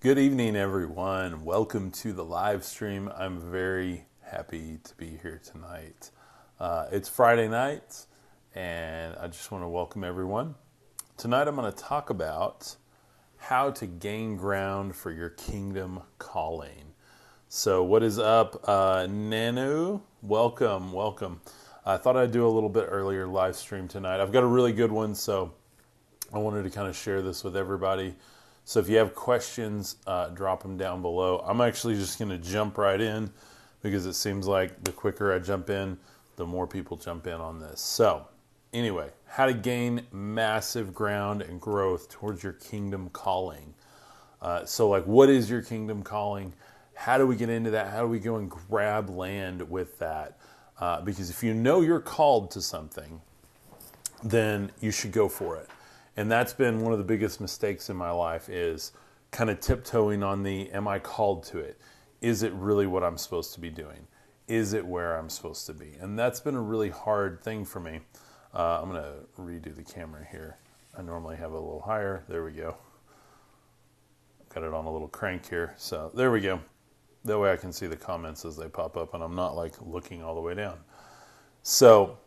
Good evening, everyone. Welcome to the live stream. I'm very happy to be here tonight. Uh, it's Friday night, and I just want to welcome everyone. Tonight, I'm going to talk about how to gain ground for your kingdom calling. So, what is up, uh, Nanu? Welcome, welcome. I thought I'd do a little bit earlier live stream tonight. I've got a really good one, so I wanted to kind of share this with everybody. So if you have questions, uh, drop them down below. I'm actually just going to jump right in because it seems like the quicker I jump in, the more people jump in on this. So, anyway, how to gain massive ground and growth towards your kingdom calling. Uh, so, like, what is your kingdom calling? How do we get into that? How do we go and grab land with that? Uh, because if you know you're called to something, then you should go for it and that's been one of the biggest mistakes in my life is kind of tiptoeing on the am i called to it? Is it really what i'm supposed to be doing? Is it where i'm supposed to be? And that's been a really hard thing for me. Uh, i'm going to redo the camera here. I normally have it a little higher. There we go. Got it on a little crank here. So there we go. That way i can see the comments as they pop up and i'm not like looking all the way down. So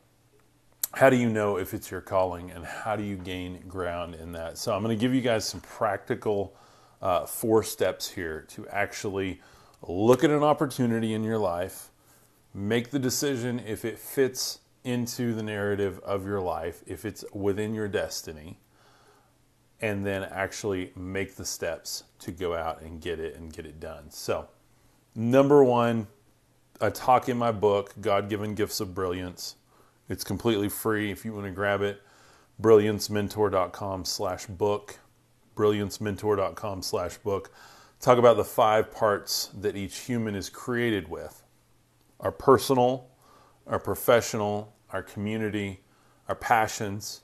how do you know if it's your calling and how do you gain ground in that? So, I'm going to give you guys some practical uh, four steps here to actually look at an opportunity in your life, make the decision if it fits into the narrative of your life, if it's within your destiny, and then actually make the steps to go out and get it and get it done. So, number one, I talk in my book, God Given Gifts of Brilliance it's completely free if you want to grab it. Brilliancementor.com slash book. Brilliancementor.com slash book. Talk about the five parts that each human is created with our personal, our professional, our community, our passions,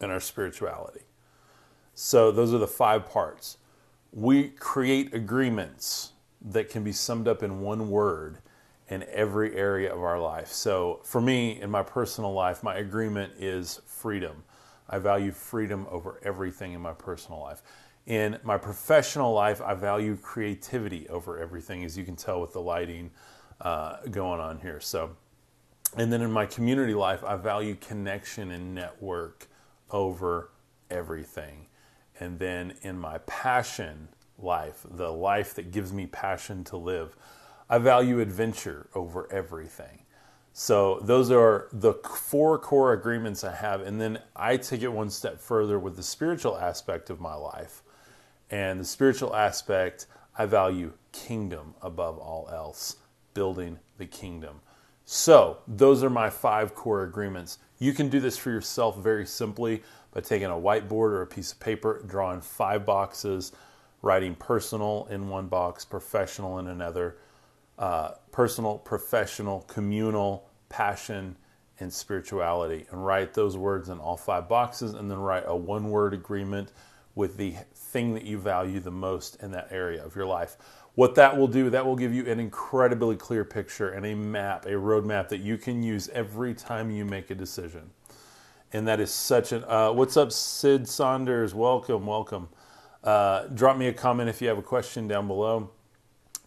and our spirituality. So, those are the five parts. We create agreements that can be summed up in one word in every area of our life. So, for me, in my personal life, my agreement is freedom. I value freedom over everything in my personal life. In my professional life, I value creativity over everything, as you can tell with the lighting uh, going on here. So, and then in my community life, I value connection and network over everything. And then in my passion life, the life that gives me passion to live, I value adventure over everything. So those are the four core agreements I have. And then I take it one step further with the spiritual aspect of my life. And the spiritual aspect, I value kingdom above all else, building the kingdom. So those are my five core agreements. You can do this for yourself very simply by taking a whiteboard or a piece of paper, drawing five boxes, writing personal in one box, professional in another uh, personal, professional, communal, passion, and spirituality. And write those words in all five boxes, and then write a one word agreement with the thing that you value the most in that area of your life. What that will do, that will give you an incredibly clear picture and a map, a roadmap that you can use every time you make a decision. And that is such an. Uh, what's up, Sid Saunders? Welcome, welcome. Uh, drop me a comment if you have a question down below.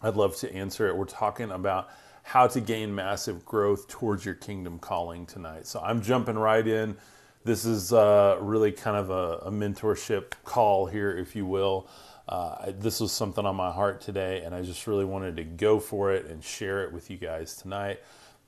I'd love to answer it. We're talking about how to gain massive growth towards your kingdom calling tonight. So I'm jumping right in. This is uh, really kind of a, a, mentorship call here, if you will. Uh, this was something on my heart today, and I just really wanted to go for it and share it with you guys tonight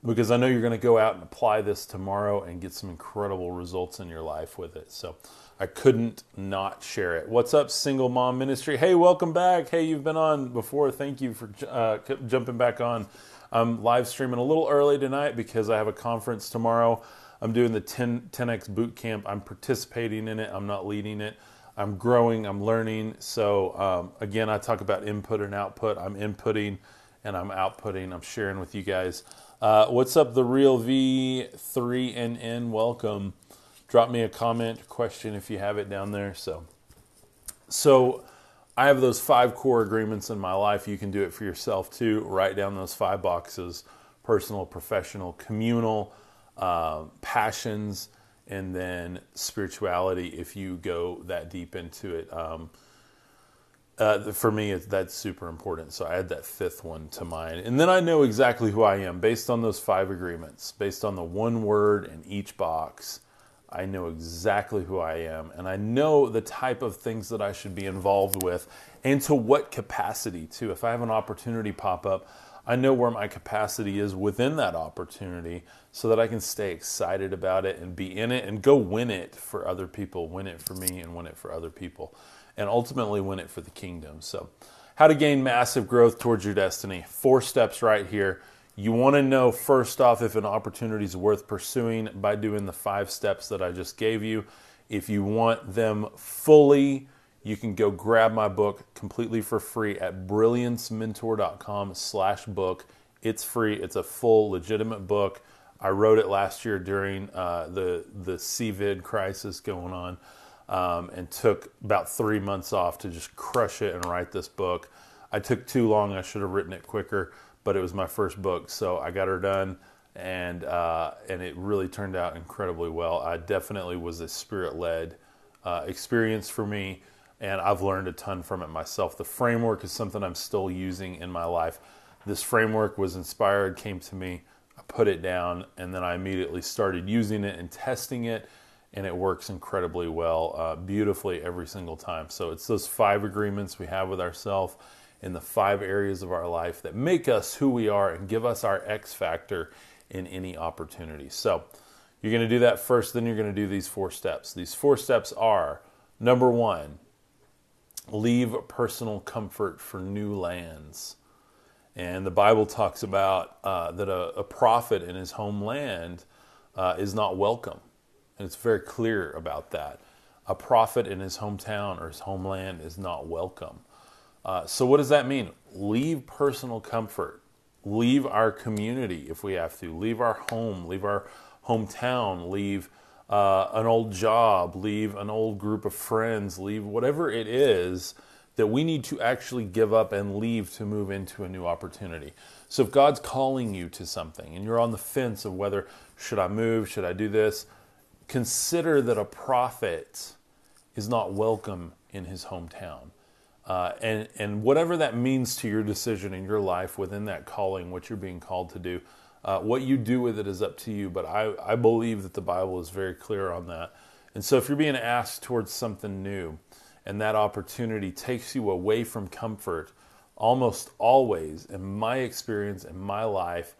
because I know you're going to go out and apply this tomorrow and get some incredible results in your life with it. So I couldn't not share it. What's up, Single Mom Ministry? Hey, welcome back. Hey, you've been on before. Thank you for uh, jumping back on. I'm live streaming a little early tonight because I have a conference tomorrow. I'm doing the 10, 10x boot camp. I'm participating in it. I'm not leading it. I'm growing. I'm learning. So um, again, I talk about input and output. I'm inputting and I'm outputting. I'm sharing with you guys. Uh, what's up, the real V3NN? Welcome drop me a comment, question if you have it down there. So, so I have those five core agreements in my life. You can do it for yourself too. Write down those five boxes: personal, professional, communal, uh, passions, and then spirituality. If you go that deep into it. Um, uh, for me, that's super important. So I add that fifth one to mine. And then I know exactly who I am based on those five agreements, based on the one word in each box. I know exactly who I am, and I know the type of things that I should be involved with, and to what capacity, too. If I have an opportunity pop up, I know where my capacity is within that opportunity so that I can stay excited about it and be in it and go win it for other people, win it for me, and win it for other people and ultimately win it for the kingdom. So, how to gain massive growth towards your destiny. Four steps right here. You want to know first off if an opportunity is worth pursuing by doing the five steps that I just gave you. If you want them fully, you can go grab my book completely for free at brilliancementor.com slash book. It's free. It's a full, legitimate book. I wrote it last year during uh, the the COVID crisis going on um, and took about three months off to just crush it and write this book. I took too long. I should have written it quicker, but it was my first book, so I got her done, and uh, and it really turned out incredibly well. I definitely was a spirit led uh, experience for me, and I've learned a ton from it myself. The framework is something I'm still using in my life. This framework was inspired, came to me, I put it down, and then I immediately started using it and testing it and it works incredibly well, uh, beautifully every single time. So it's those five agreements we have with ourselves in the five areas of our life that make us who we are and give us our X factor in any opportunity. So you're going to do that first, then you're going to do these four steps. These four steps are number one, leave personal comfort for new lands. And the Bible talks about uh, that a, a, prophet in his homeland uh, is not welcome. And it's very clear about that. A prophet in his hometown or his homeland is not welcome. Uh, so, what does that mean? Leave personal comfort, leave our community if we have to, leave our home, leave our hometown, leave uh, an old job, leave an old group of friends, leave whatever it is that we need to actually give up and leave to move into a new opportunity. So if God's calling you to something and you're on the fence of whether should I move, should I do this, consider that a prophet is not welcome in his hometown. Uh, and, and whatever that means to your decision in your life within that calling, what you're being called to do, uh, what you do with it is up to you. But I, I believe that the Bible is very clear on that. And so if you're being asked towards something new and that opportunity takes you away from comfort, almost always, in my experience, in my life,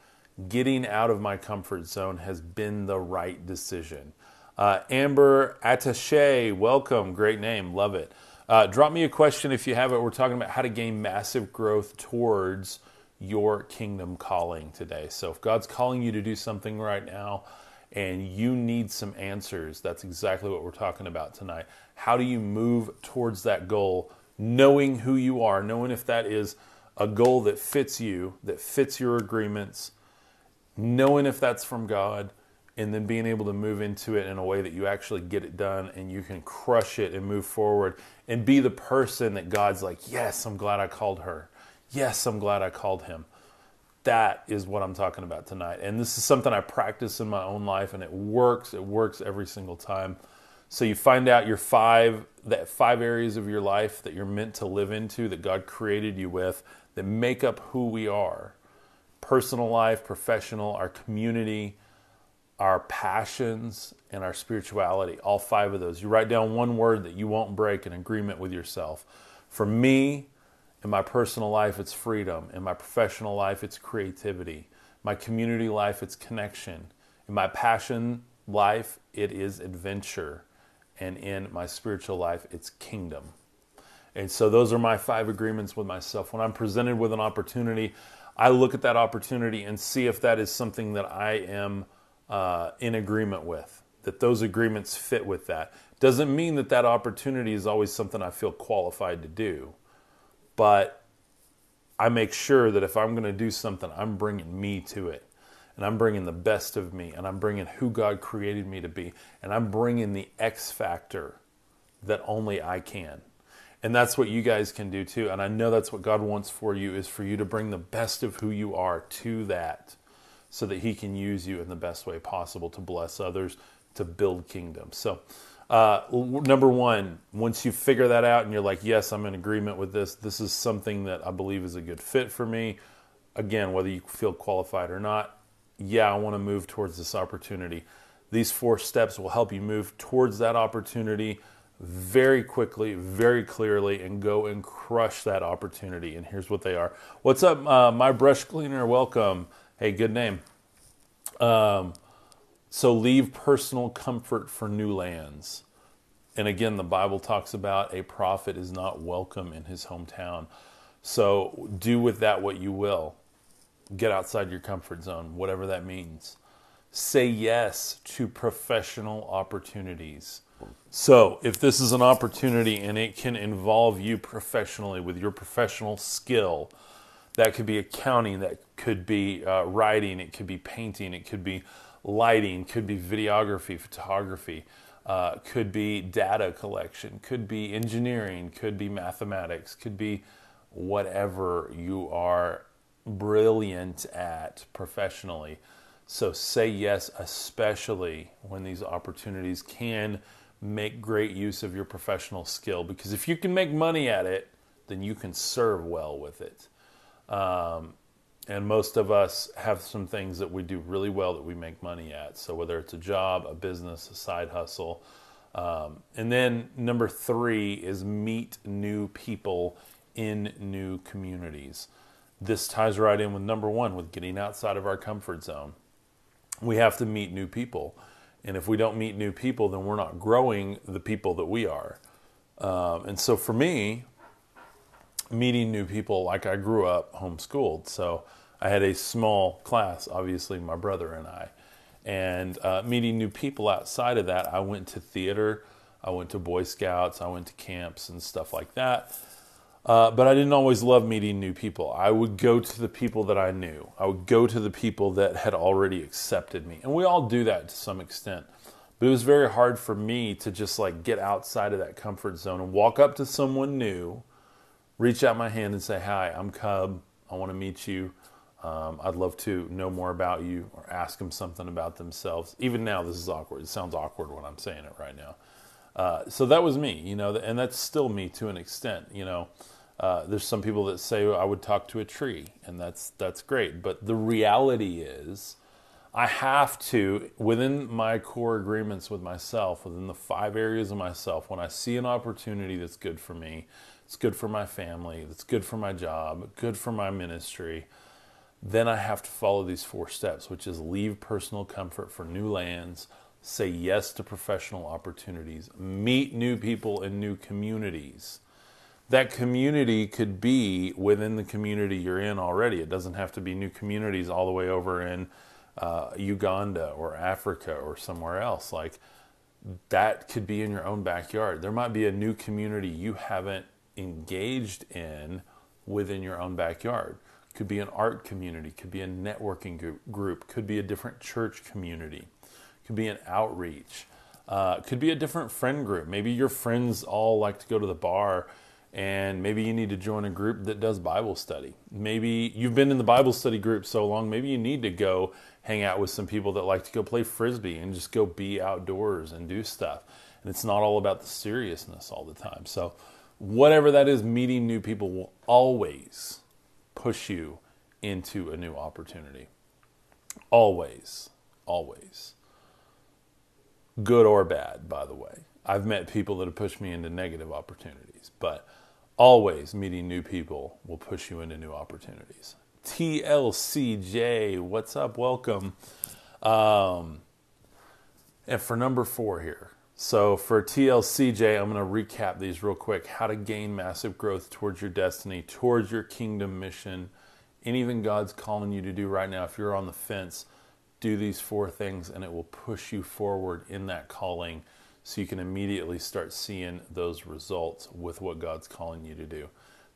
getting out of my comfort zone has been the right decision. Uh, Amber Attache, welcome. Great name. Love it. Uh, drop me a question if you have it. We're talking about how to gain massive growth towards your kingdom calling today. So if God's calling you to do something right now and you need some answers, that's exactly what we're talking about tonight. How do you move towards that goal, knowing who you are, knowing if that is a goal that fits you, that fits your agreements, knowing if that's from God and then being able to move into it in a way that you actually get it done and you can crush it and move forward and be the person that God's like, yes, I'm glad I called her. Yes, I'm glad I called him. That is what I'm talking about tonight. And this is something I practice in my own life and it works. It works every single time. So you find out your five that five areas of your life that you're meant to live into that God created you with that make up who we are. Personal life, professional, our community, our passions, and our spirituality. All five of those. You write down one word that you won't break in agreement with yourself. For me, in my personal life, it's freedom. In my professional life, it's creativity. My community life, it's connection. In my passion life, it is adventure. And in my spiritual life, it's kingdom. And so those are my five agreements with myself. When I'm presented with an opportunity, I look at that opportunity and see if that is something that I am uh, in agreement with, that those agreements fit with that. Doesn't mean that that opportunity is always something I feel qualified to do, but I make sure that if I'm going to do something, I'm bringing me to it. And I'm bringing the best of me, and I'm bringing who God created me to be, and I'm bringing the X factor that only I can. And that's what you guys can do too. And I know that's what God wants for you is for you to bring the best of who you are to that so that he can use you in the best way possible to bless others, to build kingdom. So Uh, number one, once you figure that out and you're like, yes, I'm in agreement with this, this is something that I believe is a good fit for me. Again, whether you feel qualified or not, yeah, I want to move towards this opportunity. These four steps will help you move towards that opportunity very quickly, very clearly, and go and crush that opportunity. And here's what they are. What's up, uh, my brush cleaner? Welcome. Hey, good name. Um, so leave personal comfort for new lands. And again, the Bible talks about a prophet is not welcome in his hometown. So do with that what you will. Get outside your comfort zone, whatever that means. Say yes to professional opportunities. So, if this is an opportunity and it can involve you professionally with your professional skill, that could be accounting, that could be uh, writing, it could be painting, it could be lighting, could be videography, photography, uh, could be data collection, could be engineering, could be mathematics, could be whatever you are brilliant at professionally. So say yes, especially when these opportunities can make great use of your professional skill. Because if you can make money at it, then you can serve well with it. Um, and most of us have some things that we do really well that we make money at. So whether it's a job, a business, a side hustle. Um, and then number three is meet new people in new communities. This ties right in with number one, with getting outside of our comfort zone. We have to meet new people. And if we don't meet new people, then we're not growing the people that we are. Um, and so for me, meeting new people, like I grew up homeschooled. So I had a small class, obviously, my brother and I. And uh, meeting new people outside of that, I went to theater, I went to Boy Scouts, I went to camps and stuff like that. Uh, but I didn't always love meeting new people. I would go to the people that I knew. I would go to the people that had already accepted me. And we all do that to some extent. But it was very hard for me to just like get outside of that comfort zone and walk up to someone new, reach out my hand and say, Hi, I'm Cub. I want to meet you. Um, I'd love to know more about you or ask them something about themselves. Even now, this is awkward. It sounds awkward when I'm saying it right now. Uh, so that was me, you know, and that's still me to an extent, you know. Uh, there's some people that say I would talk to a tree, and that's that's great. But the reality is, I have to within my core agreements with myself, within the five areas of myself. When I see an opportunity that's good for me, it's good for my family, it's good for my job, good for my ministry. Then I have to follow these four steps, which is leave personal comfort for new lands, say yes to professional opportunities, meet new people in new communities that community could be within the community you're in already. It doesn't have to be new communities all the way over in uh, Uganda or Africa or somewhere else. Like that could be in your own backyard. There might be a new community you haven't engaged in within your own backyard. Could be an art community, could be a networking group, could be a different church community, could be an outreach, uh, could be a different friend group. Maybe your friends all like to go to the bar and maybe you need to join a group that does Bible study. Maybe you've been in the Bible study group so long, maybe you need to go hang out with some people that like to go play frisbee and just go be outdoors and do stuff. And it's not all about the seriousness all the time. So, whatever that is, meeting new people will always push you into a new opportunity. Always, always. Good or bad, by the way. I've met people that have pushed me into negative opportunities, but always meeting new people will push you into new opportunities. TLCJ, what's up? Welcome. Um, and for number four here, so for TLCJ, I'm going to recap these real quick. How to gain massive growth towards your destiny, towards your kingdom mission, anything God's calling you to do right now. If you're on the fence, do these four things and it will push you forward in that calling so you can immediately start seeing those results with what God's calling you to do.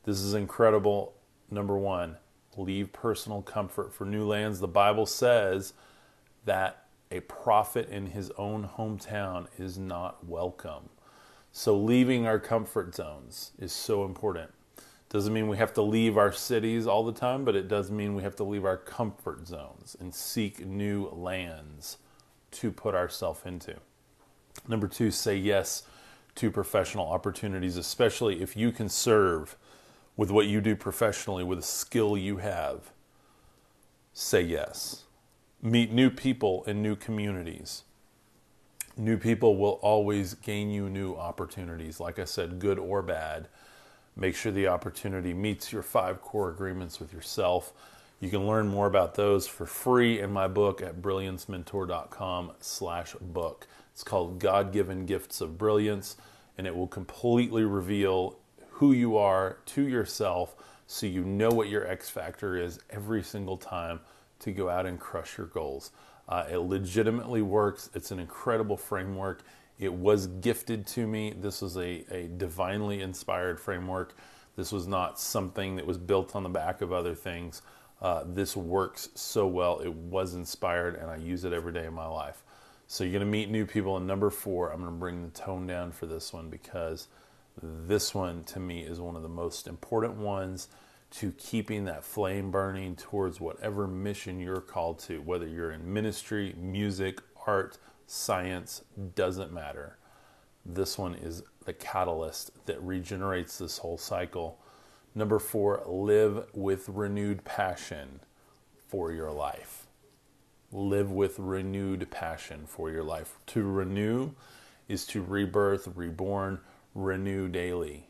This is incredible. Number one, leave personal comfort for new lands. The Bible says that a prophet in his own hometown is not welcome. So, leaving our comfort zones is so important. Doesn't mean we have to leave our cities all the time, but it does mean we have to leave our comfort zones and seek new lands to put ourselves into. Number two, say yes to professional opportunities, especially if you can serve with what you do professionally, with a skill you have. Say yes. Meet new people in new communities. New people will always gain you new opportunities, like I said, good or bad. Make sure the opportunity meets your five core agreements with yourself. You can learn more about those for free in my book at brilliancementor.com slash book. It's called God-Given Gifts of Brilliance, and it will completely reveal who you are to yourself so you know what your X factor is every single time to go out and crush your goals. Uh, it legitimately works. It's an incredible framework. It was gifted to me. This was a, a divinely inspired framework. This was not something that was built on the back of other things. Uh, this works so well. It was inspired, and I use it every day in my life. So you're going to meet new people. And number four, I'm going to bring the tone down for this one because this one to me is one of the most important ones to keeping that flame burning towards whatever mission you're called to, whether you're in ministry, music, art, science, doesn't matter. This one is the catalyst that regenerates this whole cycle. Number four, live with renewed passion for your life. Live with renewed passion for your life. To renew is to rebirth, reborn, renew daily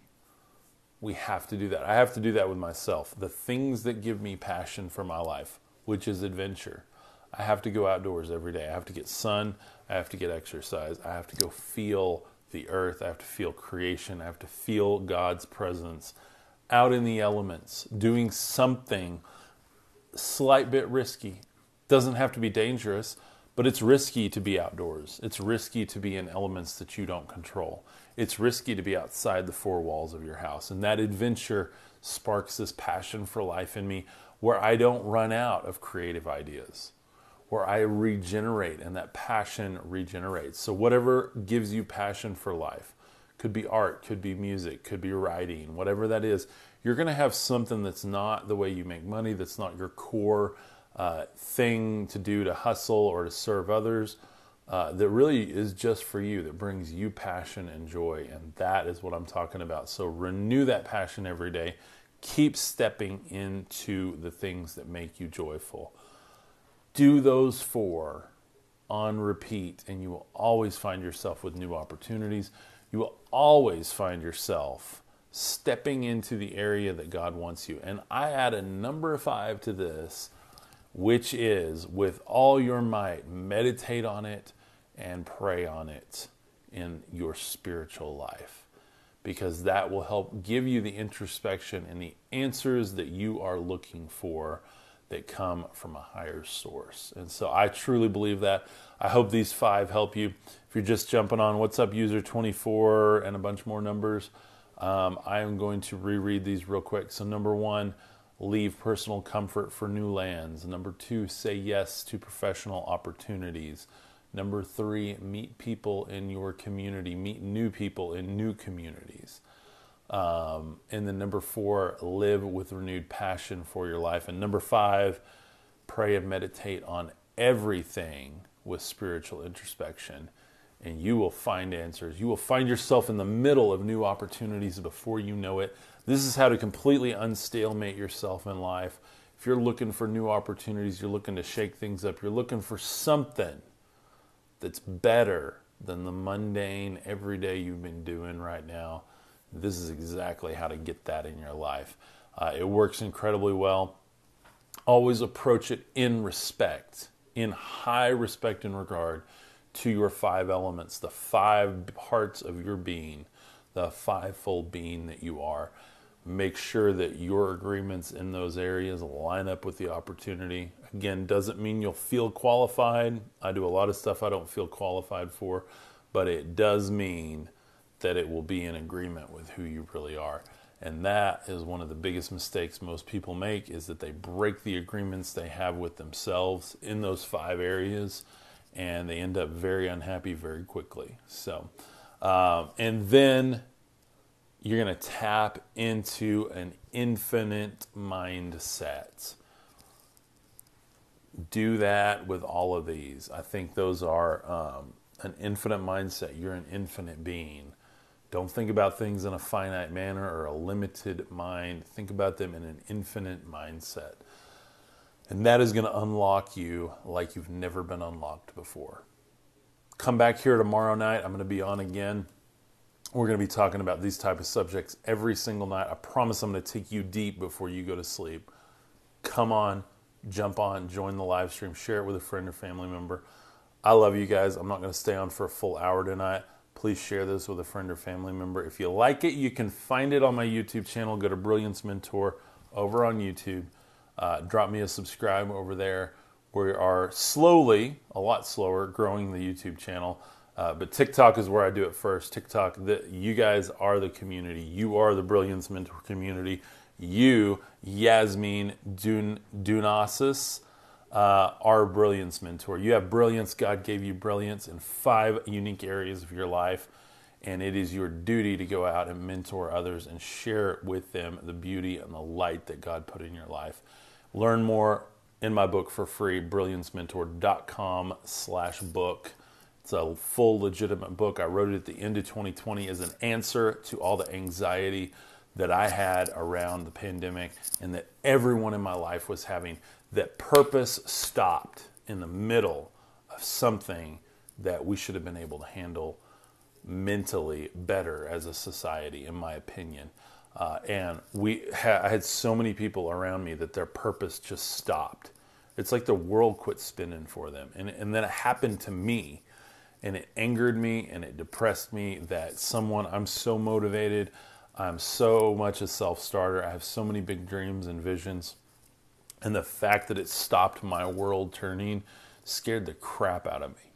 we have to do that. I have to do that with myself. The things that give me passion for my life, which is adventure. I have to go outdoors every day. I have to get sun. I have to get exercise. I have to go feel the earth. I have to feel creation. I have to feel God's presence out in the elements, doing something slight bit risky. Doesn't have to be dangerous, but it's risky to be outdoors. It's risky to be in elements that you don't control it's risky to be outside the four walls of your house. And that adventure sparks this passion for life in me where I don't run out of creative ideas, where I regenerate and that passion regenerates. So, whatever gives you passion for life, could be art, could be music, could be writing, whatever that is, you're going to have something that's not the way you make money, that's not your core uh, thing to do to hustle or to serve others uh, that really is just for you, that brings you passion and joy. And that is what I'm talking about. So renew that passion every day. Keep stepping into the things that make you joyful. Do those four on repeat, and you will always find yourself with new opportunities. You will always find yourself stepping into the area that God wants you. And I add a number five to this, which is with all your might, meditate on it and pray on it in your spiritual life because that will help give you the introspection and the answers that you are looking for that come from a higher source. And so I truly believe that. I hope these five help you. If you're just jumping on What's Up User 24 and a bunch more numbers, um, I am going to reread these real quick. So, number one, leave personal comfort for new lands. Number two, say yes to professional opportunities. Number three, meet people in your community, meet new people in new communities. Um, and then number four, live with renewed passion for your life. And number five, pray and meditate on everything with spiritual introspection. And you will find answers. You will find yourself in the middle of new opportunities before you know it. This is how to completely unstalemate yourself in life. If you're looking for new opportunities, you're looking to shake things up, you're looking for something that's better than the mundane everyday you've been doing right now. This is exactly how to get that in your life. Uh, it works incredibly well. Always approach it in respect, in high respect and regard to your five elements, the five parts of your being, the fivefold being that you are make sure that your agreements in those areas line up with the opportunity. Again, doesn't mean you'll feel qualified. I do a lot of stuff I don't feel qualified for, but it does mean that it will be in agreement with who you really are. And that is one of the biggest mistakes most people make is that they break the agreements they have with themselves in those five areas and they end up very unhappy very quickly. So, um, and then you're going to tap into an infinite mindset. Do that with all of these. I think those are um, an infinite mindset. You're an infinite being. Don't think about things in a finite manner or a limited mind. Think about them in an infinite mindset. And that is going to unlock you like you've never been unlocked before. Come back here tomorrow night. I'm going to be on again. We're going to be talking about these type of subjects every single night. I promise I'm going to take you deep before you go to sleep. Come on, jump on, join the live stream, share it with a friend or family member. I love you guys. I'm not going to stay on for a full hour tonight. Please share this with a friend or family member. If you like it, you can find it on my YouTube channel. Go to Brilliance Mentor over on YouTube. Uh, drop me a subscribe over there. We are slowly, a lot slower, growing the YouTube channel. Uh, but TikTok is where I do it first. TikTok, the, you guys are the community. You are the Brilliance Mentor community. You, Yasmin Dun, Dunasis, uh, are Brilliance Mentor. You have brilliance. God gave you brilliance in five unique areas of your life. And it is your duty to go out and mentor others and share with them the beauty and the light that God put in your life. Learn more in my book for free, brilliancementor.com slash book. It's a full legitimate book. I wrote it at the end of 2020 as an answer to all the anxiety that I had around the pandemic and that everyone in my life was having. That purpose stopped in the middle of something that we should have been able to handle mentally better as a society, in my opinion. Uh, and we ha- I had so many people around me that their purpose just stopped. It's like the world quit spinning for them. And, and then it happened to me and it angered me and it depressed me that someone I'm so motivated, I'm so much a self-starter, I have so many big dreams and visions. And the fact that it stopped my world turning scared the crap out of me.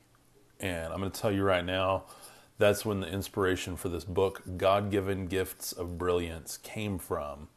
And I'm going to tell you right now, that's when the inspiration for this book, God Given Gifts of Brilliance, came from.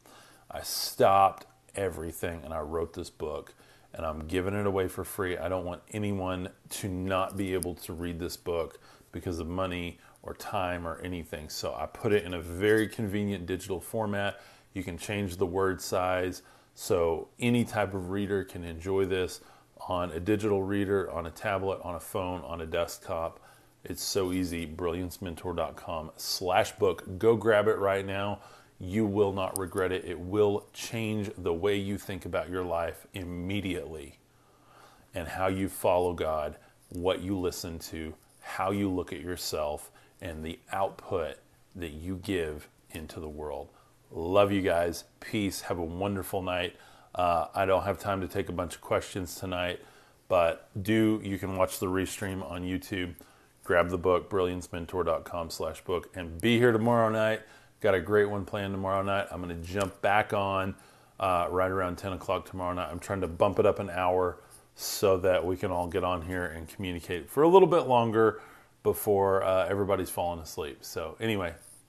I stopped everything and I wrote this book and I'm giving it away for free. I don't want anyone to not be able to read this book because of money or time or anything. So I put it in a very convenient digital format. You can change the word size so any type of reader can enjoy this on a digital reader, on a tablet, on a phone, on a desktop. It's so easy. Brilliancementor.com slash book. Go grab it right now you will not regret it. It will change the way you think about your life immediately and how you follow God, what you listen to, how you look at yourself, and the output that you give into the world. Love you guys. Peace. Have a wonderful night. Uh, I don't have time to take a bunch of questions tonight, but do you can watch the restream on YouTube. Grab the book, brilliancementor.com slash book, and be here tomorrow night. Got a great one planned tomorrow night. I'm going to jump back on uh, right around 10 o'clock tomorrow night. I'm trying to bump it up an hour so that we can all get on here and communicate for a little bit longer before uh, everybody's falling asleep. So, anyway,